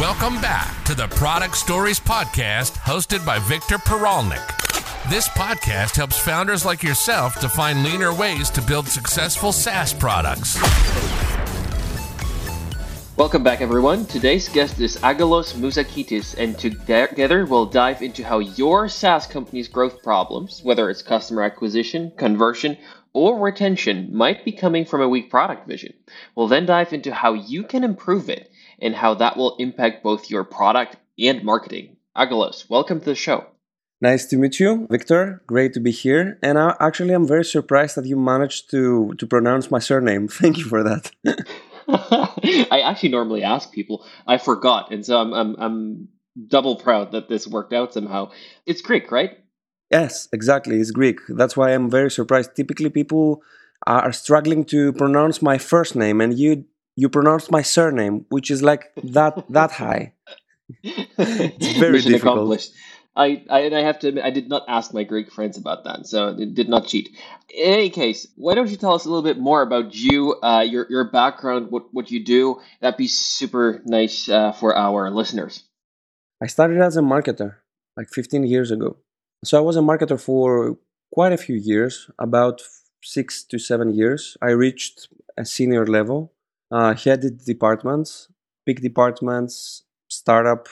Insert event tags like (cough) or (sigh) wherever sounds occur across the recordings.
Welcome back to the Product Stories Podcast hosted by Victor Purolnik. This podcast helps founders like yourself to find leaner ways to build successful SaaS products. Welcome back, everyone. Today's guest is Aggelos Mouzakitis, and together we'll dive into how your SaaS company's growth problems, whether it's customer acquisition, conversion, or retention, might be coming from a weak product vision. We'll then dive into how you can improve it and how that will impact both your product and marketing. Aggelos, welcome to the show. Nice to meet you, Victor. Great to be here. And I, actually, I'm very surprised that you managed to to pronounce my surname. (laughs) Thank you for that. (laughs) I actually normally ask people. I forgot, and so I'm, I'm I'm double proud that this worked out somehow. It's Greek, right? Yes, exactly. It's Greek. That's why I'm very surprised. Typically, people are struggling to pronounce my first name, and you you pronounced my surname, which is like that that high. (laughs) it's very Mission difficult. Accomplished. I, I and I have to admit, I did not ask my Greek friends about that, so it did not cheat. In any case, why don't you tell us a little bit more about you, uh, your your background, what what you do? That'd be super nice uh, for our listeners. I started as a marketer like 15 years ago. So I was a marketer for quite a few years, about six to seven years. I reached a senior level uh, headed departments, big departments, startup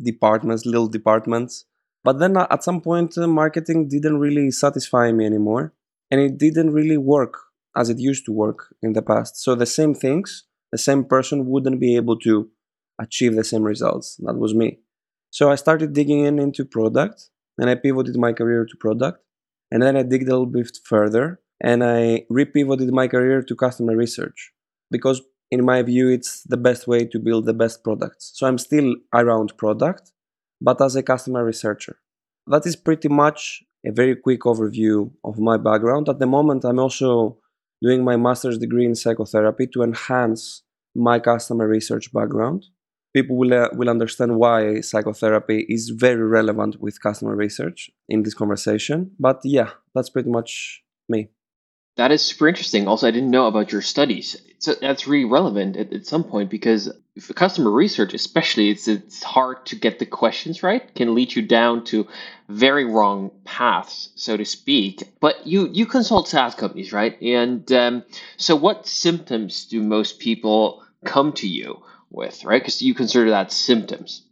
departments, little departments. But then uh, at some point, uh, marketing didn't really satisfy me anymore. And it didn't really work as it used to work in the past. So the same things, the same person wouldn't be able to achieve the same results. That was me. So I started digging in into product and I pivoted my career to product. And then I digged a little bit further and I repivoted my career to customer research because in my view it's the best way to build the best products. So i'm still around product but as a customer researcher. That is pretty much a very quick overview of my background. At the moment i'm also doing my master's degree in psychotherapy to enhance my customer research background. People will, uh, will understand why psychotherapy is very relevant with customer research in this conversation but yeah that's pretty much me. That is super interesting. Also, I didn't know about your studies. So that's really relevant at, at some point because customer research, especially, it's it's hard to get the questions right. Can lead you down to very wrong paths, so to speak. But you you consult SaaS companies, right? And um, so, what symptoms do most people come to you with, right? Because you consider that symptoms.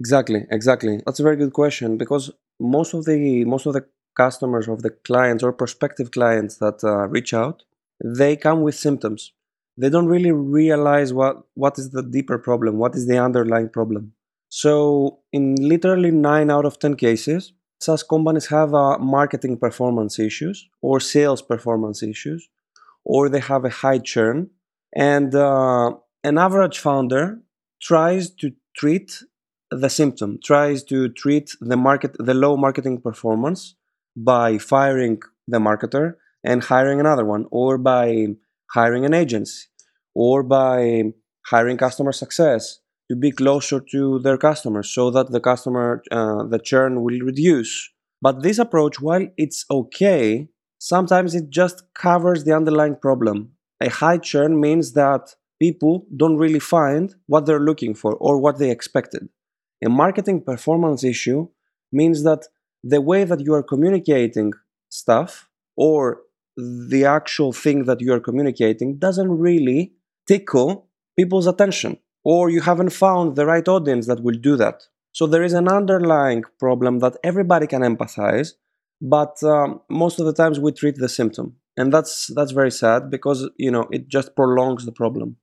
Exactly, exactly. That's a very good question because most of the most of the customers of the clients or prospective clients that uh, reach out, they come with symptoms. They don't really realize what, what is the deeper problem, what is the underlying problem. So, in literally 9 out of 10 cases, SaaS companies have uh, marketing performance issues or sales performance issues, or they have a high churn. And uh, an average founder tries to treat the symptom, tries to treat the market, the low marketing performance by firing the marketer and hiring another one, or by hiring an agency, or by hiring customer success to be closer to their customers so that the customer uh, the churn will reduce. But this approach while it's okay sometimes it just covers the underlying problem. A high churn means that people don't really find what they're looking for or what they expected. A marketing performance issue means that the way that you are communicating stuff or the actual thing that you are communicating doesn't really tickle people's attention or you haven't found the right audience that will do that. So there is an underlying problem that everybody can empathize but um, most of the times we treat the symptom. And that's that's very sad because you know it just prolongs the problem.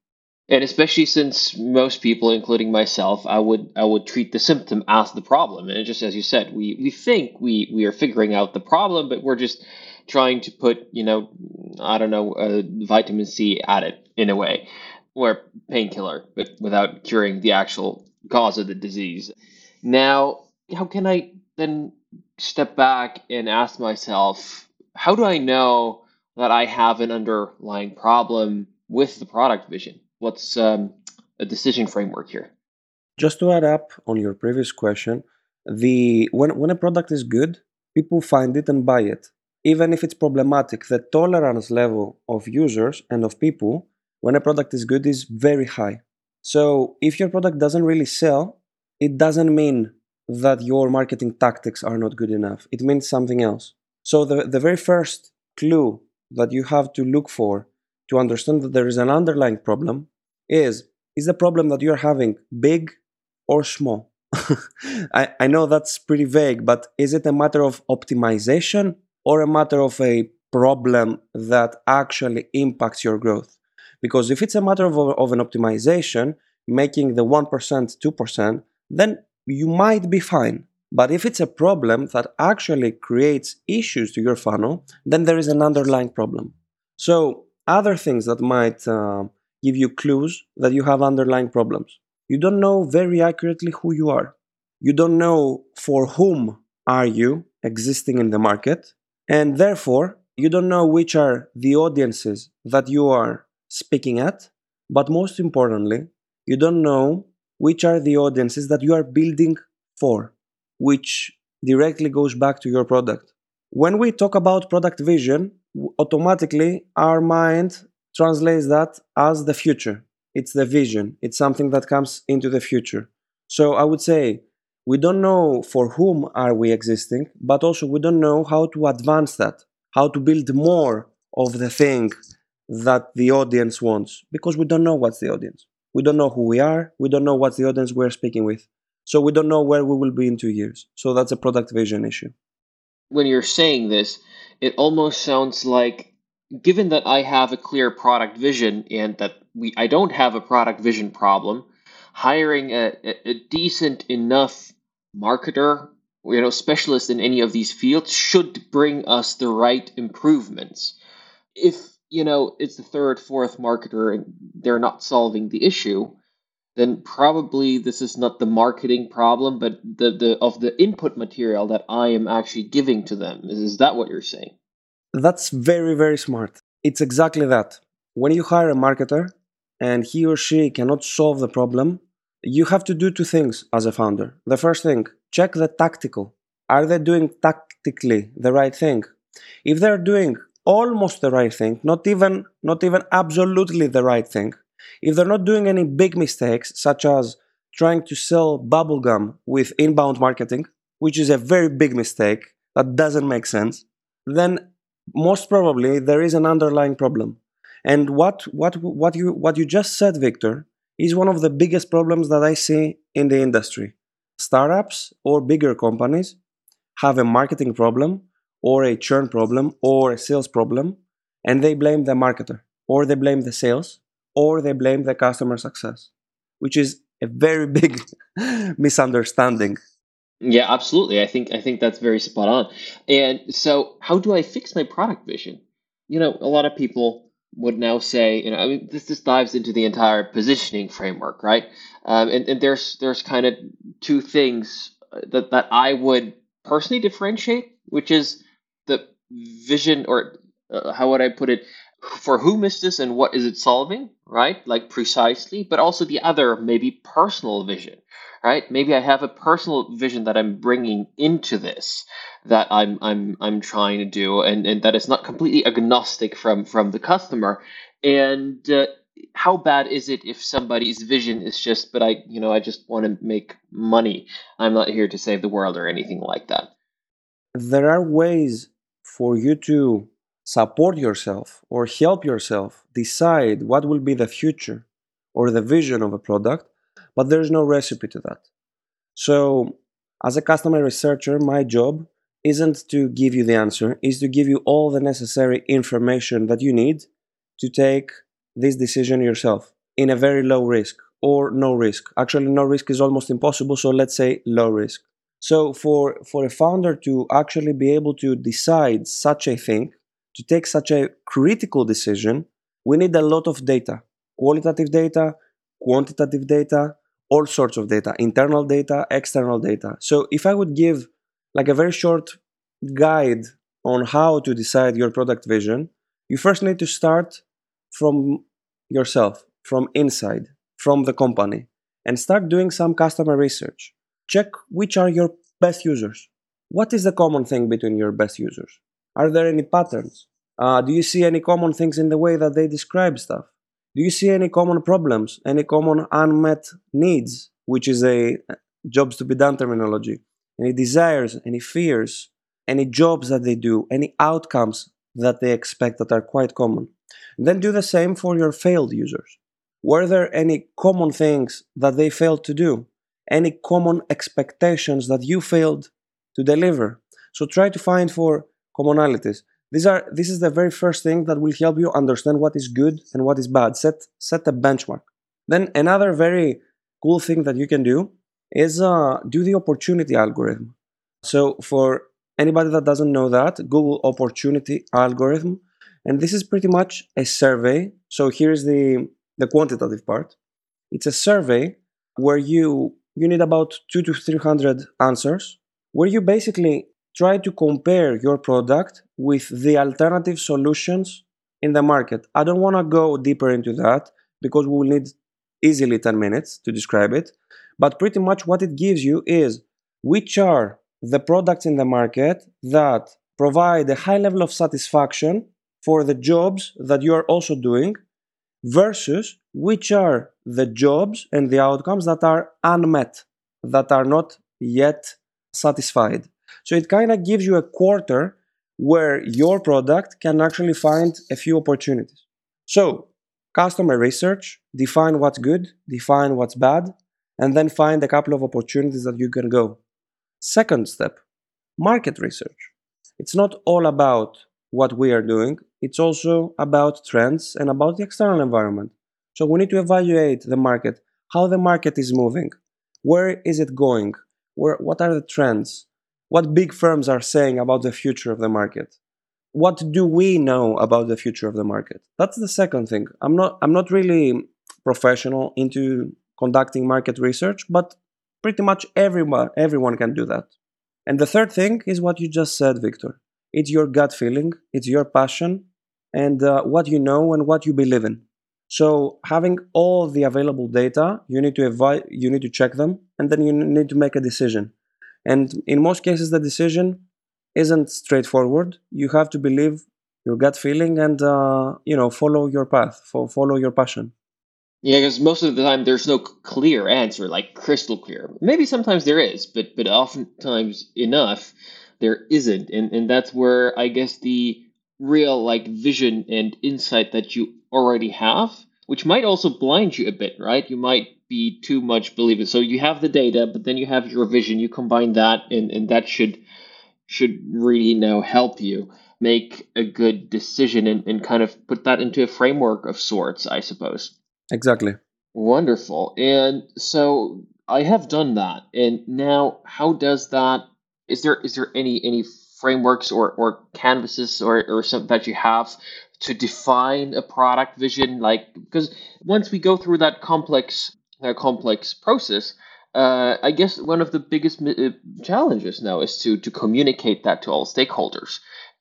And especially since most people including myself i would i would treat the symptom as the problem. And just as you said we we think we we are figuring out the problem but we're just trying to put you know i don't know uh, vitamin c at it in a way or painkiller but without curing the actual cause of the disease now how can i then step back and ask myself how do i know that i have an underlying problem with the product vision what's um, a decision framework here? Just to add up on your previous question, the when when a product is good, people find it and buy it. Even if it's problematic, the tolerance level of users and of people when a product is good is very high. So if your product doesn't really sell, it doesn't mean that your marketing tactics are not good enough. It means something else. So the, the very first clue that you have to look for to understand that there is an underlying problem is is the problem that you're having big or small? (laughs) I, I know that's pretty vague, but is it a matter of optimization or a matter of a problem that actually impacts your growth? Because if it's a matter of, of an optimization, making the 1%, 2%, then you might be fine. But if it's a problem that actually creates issues to your funnel, then there is an underlying problem. So, other things that might uh, give you clues that you have underlying problems. You don't know very accurately who you are. You don't know for whom are you existing in the market, and therefore you don't know which are the audiences that you are speaking at, but most importantly, you don't know which are the audiences that you are building for, which directly goes back to your product. When we talk about product vision, automatically our mind translates that as the future. It's the vision. It's something that comes into the future. So I would say we don't know for whom are we existing, but also we don't know how to advance that, how to build more of the thing that the audience wants because we don't know what's the audience. We don't know who we are. We don't know what's the audience we're speaking with. So we don't know where we will be in two years. So that's a product vision issue. When you're saying this, it almost sounds like given that I have a clear product vision and that we I don't have a product vision problem, hiring a, a, decent enough marketer, you know, specialist in any of these fields should bring us the right improvements. If you know it's the third, fourth marketer and they're not solving the issue, then probably this is not the marketing problem, but the, the of the input material that I am actually giving to them. Is, is that what you're saying? That's very, very smart. It's exactly that. When you hire a marketer and he or she cannot solve the problem, you have to do two things as a founder. The first thing, check the tactical. Are they doing tactically the right thing? If they're doing almost the right thing, not even not even absolutely the right thing, if they're not doing any big mistakes such as trying to sell bubblegum with inbound marketing, which is a very big mistake that doesn't make sense, then most probably there is an underlying problem. And what what what you what you just said, Victor, is one of the biggest problems that I see in the industry. Startups or bigger companies have a marketing problem or a churn problem or a sales problem, and they blame the marketer or they blame the sales or they blame the customer success, which is a very (laughs) big misunderstanding yeah, absolutely. I think I think that's very spot on. And so, how do I fix my product vision? You know, a lot of people would now say, you know, I mean, this this dives into the entire positioning framework, right? Um, and, and there's there's kind of two things uh, that that I would personally differentiate, which is the vision, or uh, how would I put it? For whom is this, and what is it solving, right? Like precisely, but also the other maybe personal vision right? Maybe I have a personal vision that I'm bringing into this that I'm I'm I'm trying to do, and and that is not completely agnostic from from the customer. And uh, how bad is it if somebody's vision is just, but I you know I just want to make money. I'm not here to save the world or anything like that. There are ways for you to support yourself or help yourself decide what will be the future or the vision of a product but there's no recipe to that. So, as a customer researcher, my job isn't to give you the answer, is to give you all the necessary information that you need to take this decision yourself in a very low risk or no risk. Actually, no risk is almost impossible, so let's say low risk. So, for, for a founder to actually be able to decide such a thing, to take such a critical decision, we need a lot of data qualitative data, quantitative data, all sorts of data internal data external data. So if i would give like a very short guide on how to decide your product vision you first need to start from yourself from inside from the company and start doing some customer research. Check which are your best users. What is the common thing between your best users are there any patterns uh, do you see any common things in the way that they describe stuff Do you see any common problems, any common unmet needs, which is a jobs to be done terminology? Any desires, any fears, any jobs that they do, any outcomes that they expect that are quite common. And then do the same for your failed users. Were there any common things that they failed to do? Any common expectations that you failed to deliver? So try to find for commonalities. These are this is the very first thing that will help you understand what is good and what is bad. Set set a benchmark. Then another very cool thing that you can do is uh, do the opportunity algorithm. So for anybody that doesn't know that, Google opportunity algorithm, and this is pretty much a survey. So here's the the quantitative part. It's a survey where you you need about two to three hundred answers, where you basically try to compare your product with the alternative solutions in the market. I don't want to go deeper into that because we will need easily 10 minutes to describe it. But pretty much what it gives you is which are the products in the market that provide a high level of satisfaction for the jobs that you are also doing versus which are the jobs and the outcomes that are unmet, that are not yet satisfied. So it kind of gives you a quarter where your product can actually find a few opportunities. So, customer research, define what's good, define what's bad, and then find a couple of opportunities that you can go. Second step, market research. It's not all about what we are doing, it's also about trends and about the external environment. So we need to evaluate the market, how the market is moving, where is it going, where, what are the trends, what big firms are saying about the future of the market. What do we know about the future of the market? That's the second thing. I'm not i'm not really professional into conducting market research but pretty much everyone everyone can do that. And the third thing is what you just said victor. It's your gut feeling it's your passion and uh, what you know and what you believe in. So having all the available data you need to evi- you need to check them and then you need to make a decision and in most cases, the decision isn't straightforward. You have to believe your gut feeling and uh, you know follow your path, follow your passion. Yeah, because most of the time there's no clear answer, like crystal clear. Maybe sometimes there is, but but oftentimes enough there isn't, and and that's where I guess the real like vision and insight that you already have, which might also blind you a bit, right? You might be too much believing. So you have the data, but then you have your vision. You combine that, and, and that should should really now help you make a good decision and, and kind of put that into a framework of sorts, I suppose. Exactly. Wonderful. And so I have done that. And now how does that is there is there any any frameworks or, or canvases or, or something that you have to define a product vision like because once we go through that complex a complex process, uh, I guess one of the biggest uh, challenges now is to to communicate that to all stakeholders.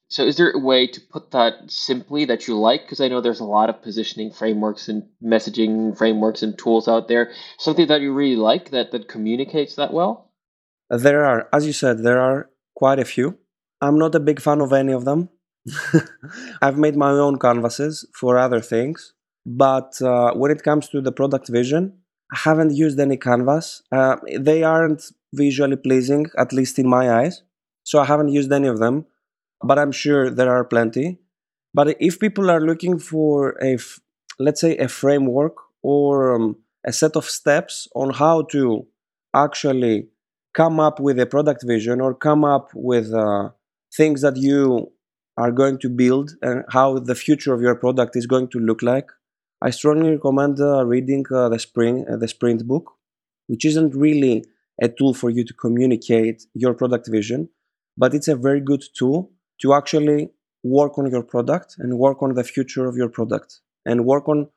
So, is there a way to put that simply that you like? Because I know there's a lot of positioning frameworks and messaging frameworks and tools out there. Something that you really like that that communicates that well. There are, as you said, there are quite a few. I'm not a big fan of any of them. (laughs) I've made my own canvases for other things, but uh, when it comes to the product vision, I haven't used any canvas. Uh, they aren't visually pleasing, at least in my eyes. So I haven't used any of them, but I'm sure there are plenty. But if people are looking for a, let's say, a framework or um, a set of steps on how to actually come up with a product vision or come up with uh, things that you are going to build and how the future of your product is going to look like, I strongly recommend uh, reading uh, the Sprint uh, the Sprint book, which isn't really a tool for you to communicate your product vision, but it's a very good tool to actually work on your product and work on the future of your product and work on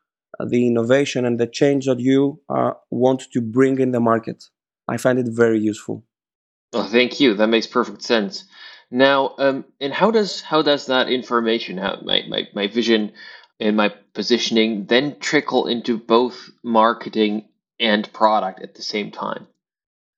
the innovation and the change that you uh, want to bring in the market. I find it very useful. Oh, thank you. That makes perfect sense. Now, um, and how does how does that information, how my, my, my vision and my positioning then trickle into both marketing and product at the same time.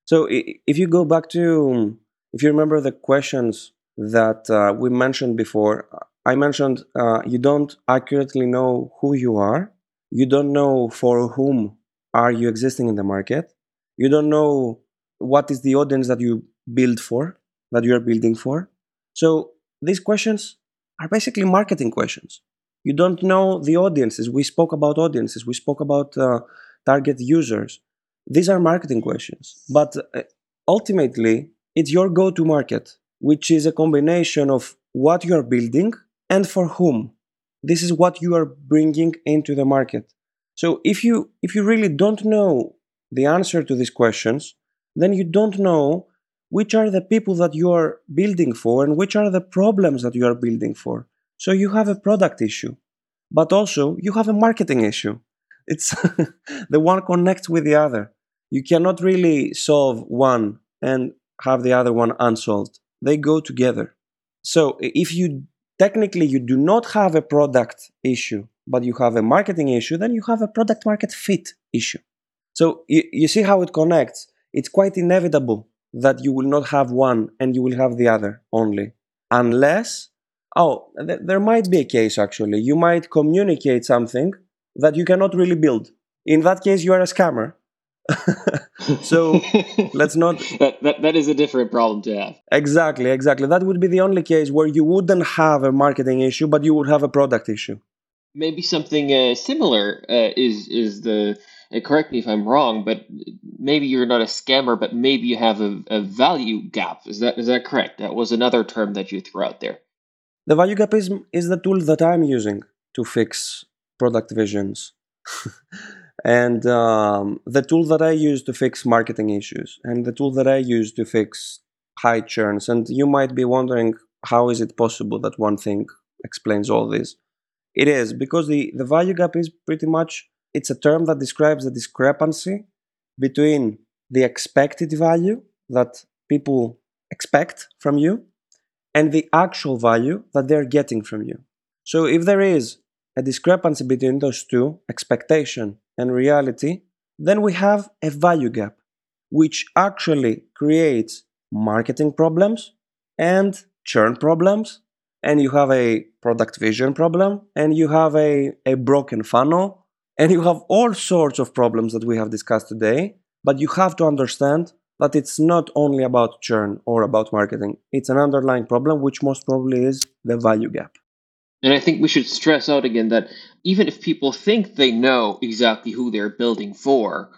So if you go back to, if you remember the questions that uh, we mentioned before, I mentioned uh, you don't accurately know who you are, You don't know for whom are you existing in the market. You don't know what is the audience that you build for, that you are building for. So these questions are basically marketing questions. You don't know the audiences. We spoke about audiences. We spoke about uh, target users. These are marketing questions. But uh, ultimately, it's your go to market, which is a combination of what you are building and for whom. This is what you are bringing into the market. So if you if you really don't know the answer to these questions, then you don't know which are the people that you are building for and which are the problems that you are building for. So you have a product issue, but also you have a marketing issue. It's (laughs) the one connects with the other. You cannot really solve one and have the other one unsolved. They go together. So if you technically you do not have a product issue, but you have a marketing issue, then you have a product market fit issue. So you, you see how it connects. It's quite inevitable that you will not have one and you will have the other only. Unless, oh, th- there might be a case actually. You might communicate something that you cannot really build. In that case, you are a scammer. (laughs) so (laughs) let's not. That, that, that is a different problem to have. Exactly, exactly. That would be the only case where you wouldn't have a marketing issue, but you would have a product issue. Maybe something uh, similar uh, is is the and correct me if I'm wrong, but maybe you're not a scammer, but maybe you have a, a value gap. Is that is that correct? That was another term that you threw out there. The value gap is is the tool that I'm using to fix product visions. (laughs) and um, the tool that I use to fix marketing issues, and the tool that I use to fix high churns. And you might be wondering, how is it possible that one thing explains all this? It is because the, the value gap is pretty much it's a term that describes the discrepancy between the expected value that people expect from you and the actual value that they're getting from you. So if there is a discrepancy between those two, expectation and reality, then we have a value gap, which actually creates marketing problems and churn problems, and you have a product vision problem, and you have a, a broken funnel, and you have all sorts of problems that we have discussed today, but you have to understand that it's not only about churn or about marketing. It's an underlying problem, which most probably is the value gap. And I think we should stress out again that even if people think they know exactly who they're building for,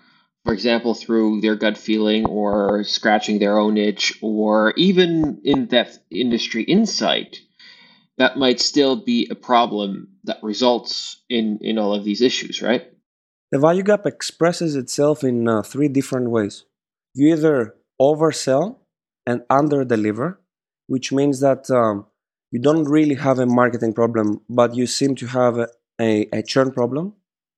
for example, through their gut feeling or scratching their own itch or even in depth industry insight, that might still be a problem that results in, in all of these issues, right? The value gap expresses itself in uh, three different ways. You either oversell and underdeliver, which means that um, you don't really have a marketing problem, but you seem to have a, a, a churn problem.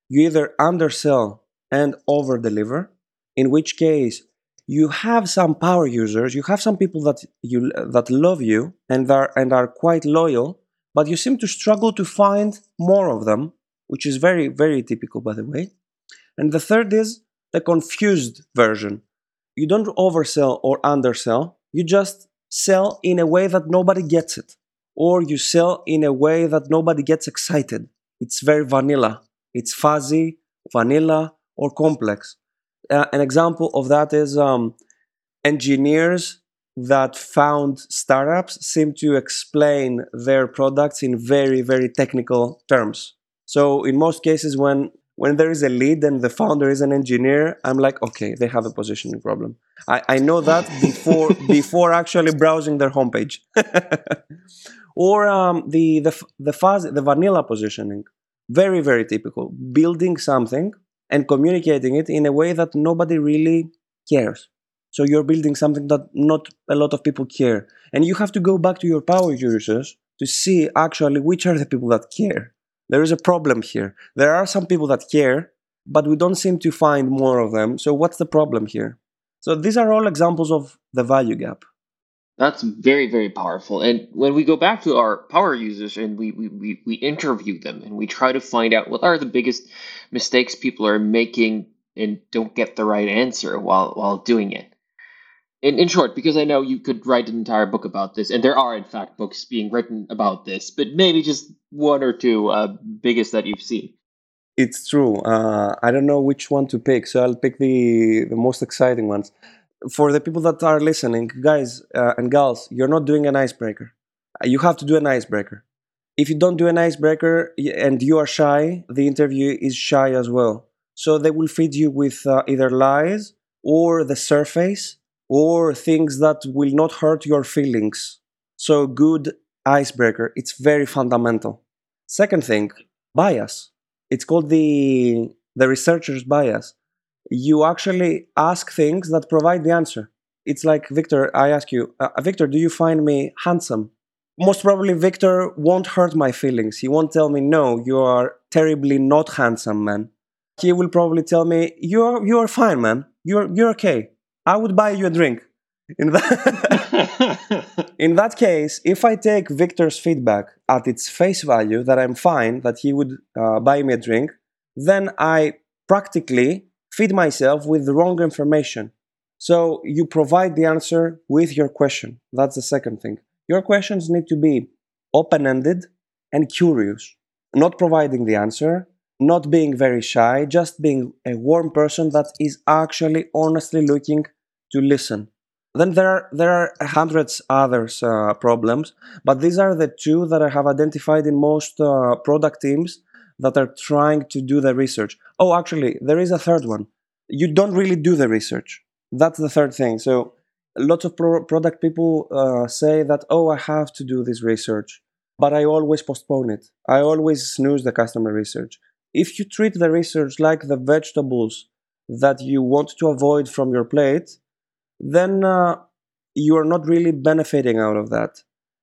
You either undersell and overdeliver, in which case you have some power users, you have some people that you that love you and are and are quite loyal, but you seem to struggle to find more of them, which is very very typical by the way. And the third is the confused version. You don't oversell or undersell, you just sell in a way that nobody gets it, or you sell in a way that nobody gets excited. It's very vanilla. It's fuzzy, vanilla, or complex uh, an example of that is um, engineers that found startups seem to explain their products in very very technical terms so in most cases when when there is a lead and the founder is an engineer i'm like okay they have a positioning problem i, I know that before (laughs) before actually browsing their homepage (laughs) or um, the the the fuzz the vanilla positioning very very typical building something and communicating it in a way that nobody really cares. So you're building something that not a lot of people care. And you have to go back to your power users to see actually which are the people that care. There is a problem here. There are some people that care, but we don't seem to find more of them. So what's the problem here? So these are all examples of the value gap. That's very, very powerful. And when we go back to our power users and we, we, we, we interview them and we try to find out what are the biggest mistakes people are making and don't get the right answer while, while doing it. In, in short, because I know you could write an entire book about this, and there are, in fact, books being written about this, but maybe just one or two uh, biggest that you've seen. It's true. Uh, I don't know which one to pick, so I'll pick the the most exciting ones. For the people that are listening, guys uh, and gals, you're not doing an icebreaker. Uh, you have to do an icebreaker. If you don't do an icebreaker and you are shy, the interview is shy as well. So they will feed you with uh, either lies or the surface or things that will not hurt your feelings. So good icebreaker. It's very fundamental. Second thing, bias. It's called the the researcher's bias. You actually ask things that provide the answer. It's like Victor. I ask you, uh, Victor, do you find me handsome? Most probably, Victor won't hurt my feelings. He won't tell me, no, you are terribly not handsome, man. He will probably tell me, you're you are fine, man. You're you're okay. I would buy you a drink. In that, (laughs) in that case, if I take Victor's feedback at its face value that I'm fine, that he would uh, buy me a drink, then I practically feed myself with the wrong information. So you provide the answer with your question. That's the second thing. Your questions need to be open ended and curious, not providing the answer, not being very shy, just being a warm person that is actually honestly looking to listen. Then there are there are hundreds others uh, problems, but these are the two that I have identified in most uh, product teams that are trying to do the research. Oh, actually, there is a third one. You don't really do the research. That's the third thing. So lots of pro- product people uh, say that oh, I have to do this research, but I always postpone it. I always snooze the customer research. If you treat the research like the vegetables that you want to avoid from your plate, then uh, you are not really benefiting out of that.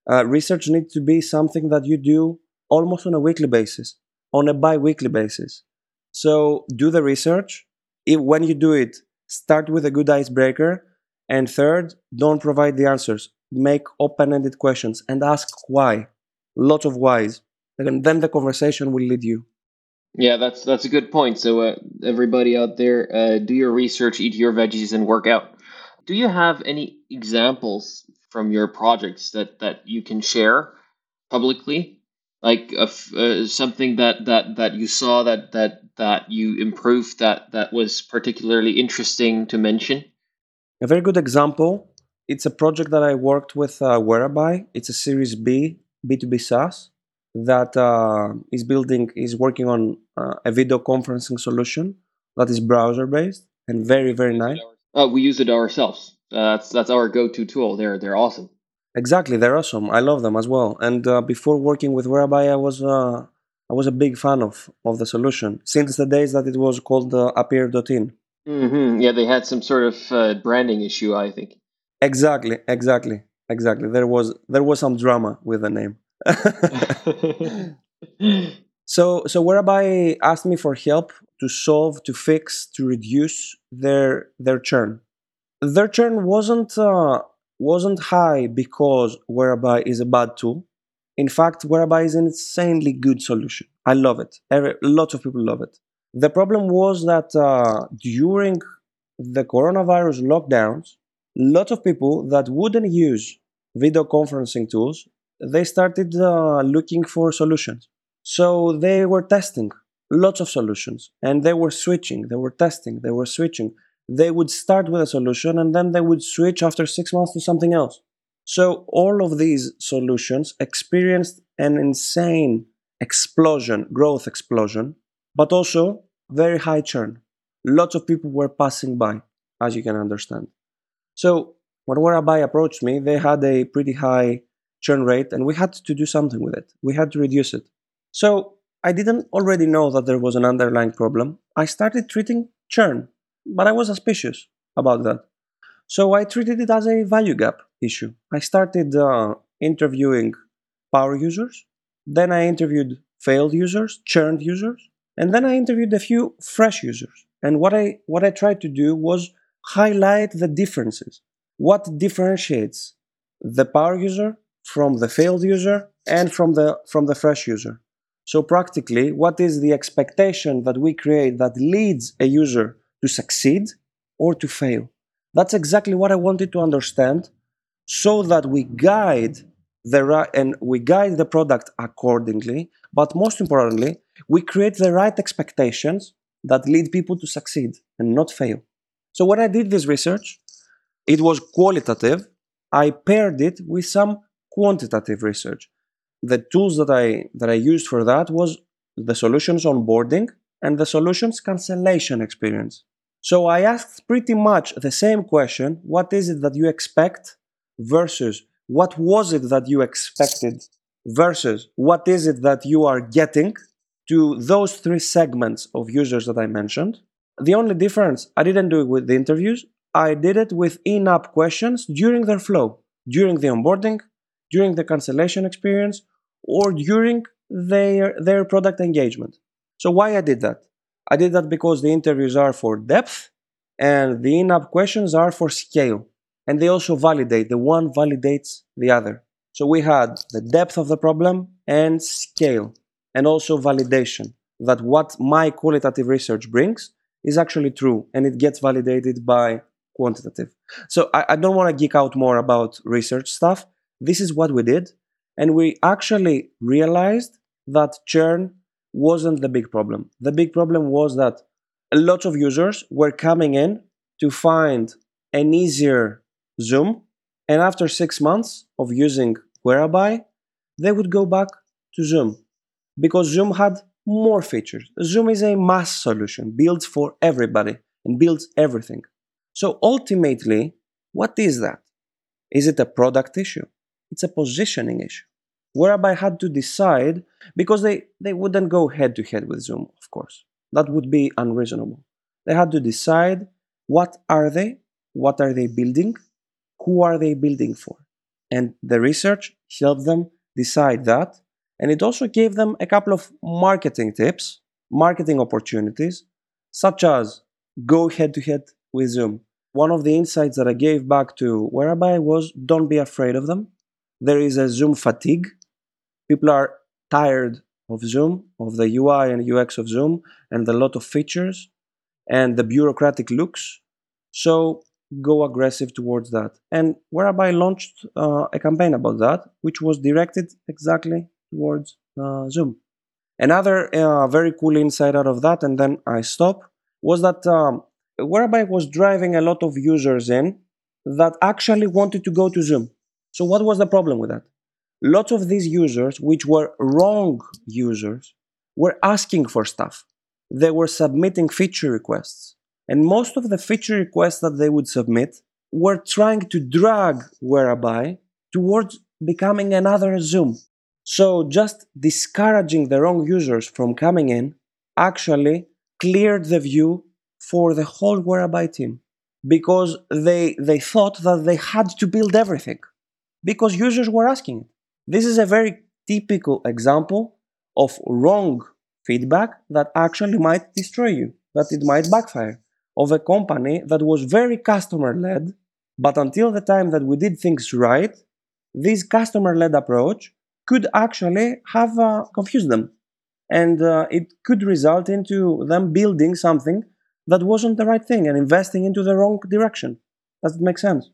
Uh, research needs to be something that you do almost on a weekly basis, on a bi weekly basis. So do the research. If, when you do it, start with a good icebreaker. And third, don't provide the answers. Make open ended questions and ask why. Lots of whys. And then the conversation will lead you. Yeah, that's that's a good point. So uh, everybody out there, uh, do your research, eat your veggies, and work out. Do you have any examples from your projects that that you can share publicly, like uh, something that that that you saw that that that you improved that that was particularly interesting to mention? A very good example. It's a project that I worked with uh, Whereby. It's a Series B B2B SaaS that uh, is building is working on uh, a video conferencing solution that is browser based and very very nice. Uh, we use it ourselves. Uh, that's that's our go-to tool. They're they're awesome. Exactly, they're awesome. I love them as well. And uh, before working with Whereby, I was uh, I was a big fan of of the solution since the days that it was called uh, Appear.in. Mm-hmm. Yeah, they had some sort of uh, branding issue, I think. Exactly, exactly, exactly. There was there was some drama with the name. (laughs) so so Whereby asked me for help to solve, to fix, to reduce their their churn. Their churn wasn't uh, wasn't high because Whereby is a bad tool. In fact, Whereby is an insanely good solution. I love it. Every, lots of people love it. The problem was that uh, during the coronavirus lockdowns, lots of people that wouldn't use video conferencing tools, they started uh, looking for solutions. So they were testing lots of solutions and they were switching they were testing they were switching. They would start with a solution and then they would switch after six months to something else. So all of these solutions experienced an insane explosion growth explosion but also very high churn. Lots of people were passing by as you can understand. So when whereby approached me they had a pretty high churn rate and we had to do something with it we had to reduce it so I didn't already know that there was an underlying problem. I started treating churn, but I was suspicious about that. So I treated it as a value gap issue. I started uh, interviewing power users, then I interviewed failed users, churned users, and then I interviewed a few fresh users. And what I what I tried to do was highlight the differences. What differentiates the power user from the failed user and from the from the fresh user? So practically, what is the expectation that we create that leads a user to succeed or to fail? That's exactly what I wanted to understand so that we guide the right and we guide the product accordingly but most importantly we create the right expectations that lead people to succeed and not fail so when i did this research it was qualitative i paired it with some quantitative research the tools that i that i used for that was the solutions onboarding and the solutions cancellation experience so i asked pretty much the same question what is it that you expect versus what was it that you expected versus what is it that you are getting to those three segments of users that I mentioned. The only difference, I didn't do it with the interviews, I did it with in app questions during their flow, during the onboarding, during the cancellation experience, or during their, their product engagement. So, why I did that? I did that because the interviews are for depth and the in app questions are for scale and they also validate. The one validates the other. So we had the depth of the problem and scale, and also validation that what my qualitative research brings is actually true and it gets validated by quantitative. So I, I don't want to geek out more about research stuff. This is what we did. And we actually realized that churn wasn't the big problem. The big problem was that a lot of users were coming in to find an easier Zoom, and after six months of using Whereby, they would go back to Zoom because Zoom had more features. Zoom is a mass solution, built for everybody and builds everything. So ultimately, what is that? Is it a product issue? It's a positioning issue. Whereby I had to decide because they, they wouldn't go head to head with Zoom, of course. That would be unreasonable. They had to decide what are they, what are they building, who are they building for? And the research helped them decide that. And it also gave them a couple of marketing tips, marketing opportunities, such as go head to head with Zoom. One of the insights that I gave back to Whereby was don't be afraid of them. There is a Zoom fatigue. People are tired of Zoom, of the UI and UX of Zoom, and the lot of features and the bureaucratic looks. So go aggressive towards that. And Whereby launched uh, a campaign about that, which was directed exactly towards uh, Zoom. Another uh, very cool insight out of that, and then I stop, was that um, Whereby was driving a lot of users in that actually wanted to go to Zoom. So, what was the problem with that? Lots of these users, which were wrong users, were asking for stuff. They were submitting feature requests and most of the feature requests that they would submit were trying to drag Whereby towards becoming another Zoom. So just discouraging the wrong users from coming in actually cleared the view for the whole Whereby team because they, they thought that they had to build everything because users were asking. This is a very typical example of wrong feedback that actually might destroy you, that it might backfire of a company that was very customer led, but until the time that we did things right, this customer led approach could actually have uh, confused them. And uh, it could result into them building something that wasn't the right thing and investing into the wrong direction. Does it make sense?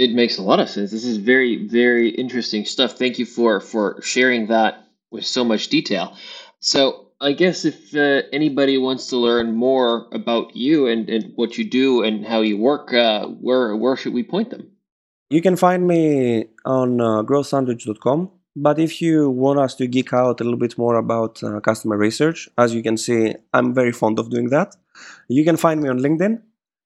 It makes a lot of sense. This is very, very interesting stuff. Thank you for for sharing that with so much detail. So I guess if uh, anybody wants to learn more about you and, and what you do and how you work, uh, where where should we point them? You can find me on uh, growthsandwich.com. But if you want us to geek out a little bit more about uh, customer research, as you can see, I'm very fond of doing that. You can find me on LinkedIn.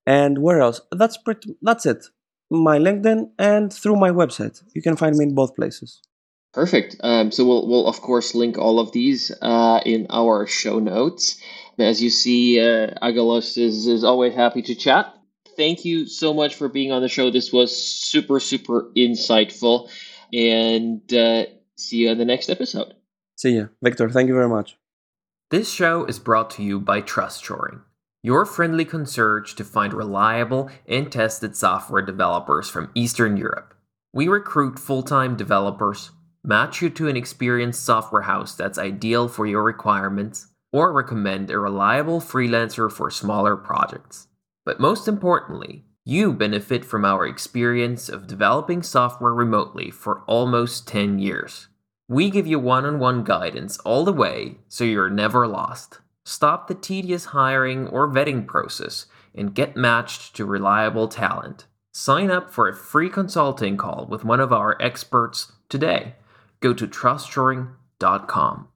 And where else? That's pretty. That's it. My LinkedIn and through my website. You can find me in both places. Perfect. Um, so we'll we'll of course link all of these uh, in our show notes. As you see, uh, Aggelos is is always happy to chat. Thank you so much for being on the show. This was super super insightful, and uh, see you on the next episode. See you, Victor. Thank you very much. This show is brought to you by TrustShoring, your friendly concierge to find reliable and tested software developers from Eastern Europe. We recruit full time developers match you to an experienced software house that's ideal for your requirements, or recommend a reliable freelancer for smaller projects. But most importantly, You benefit from our experience of developing software remotely for almost 10 years. We give you one on one guidance all the way so you're never lost. Stop the tedious hiring or vetting process and get matched to reliable talent. Sign up for a free consulting call with one of our experts today. Go to trustshoring.com.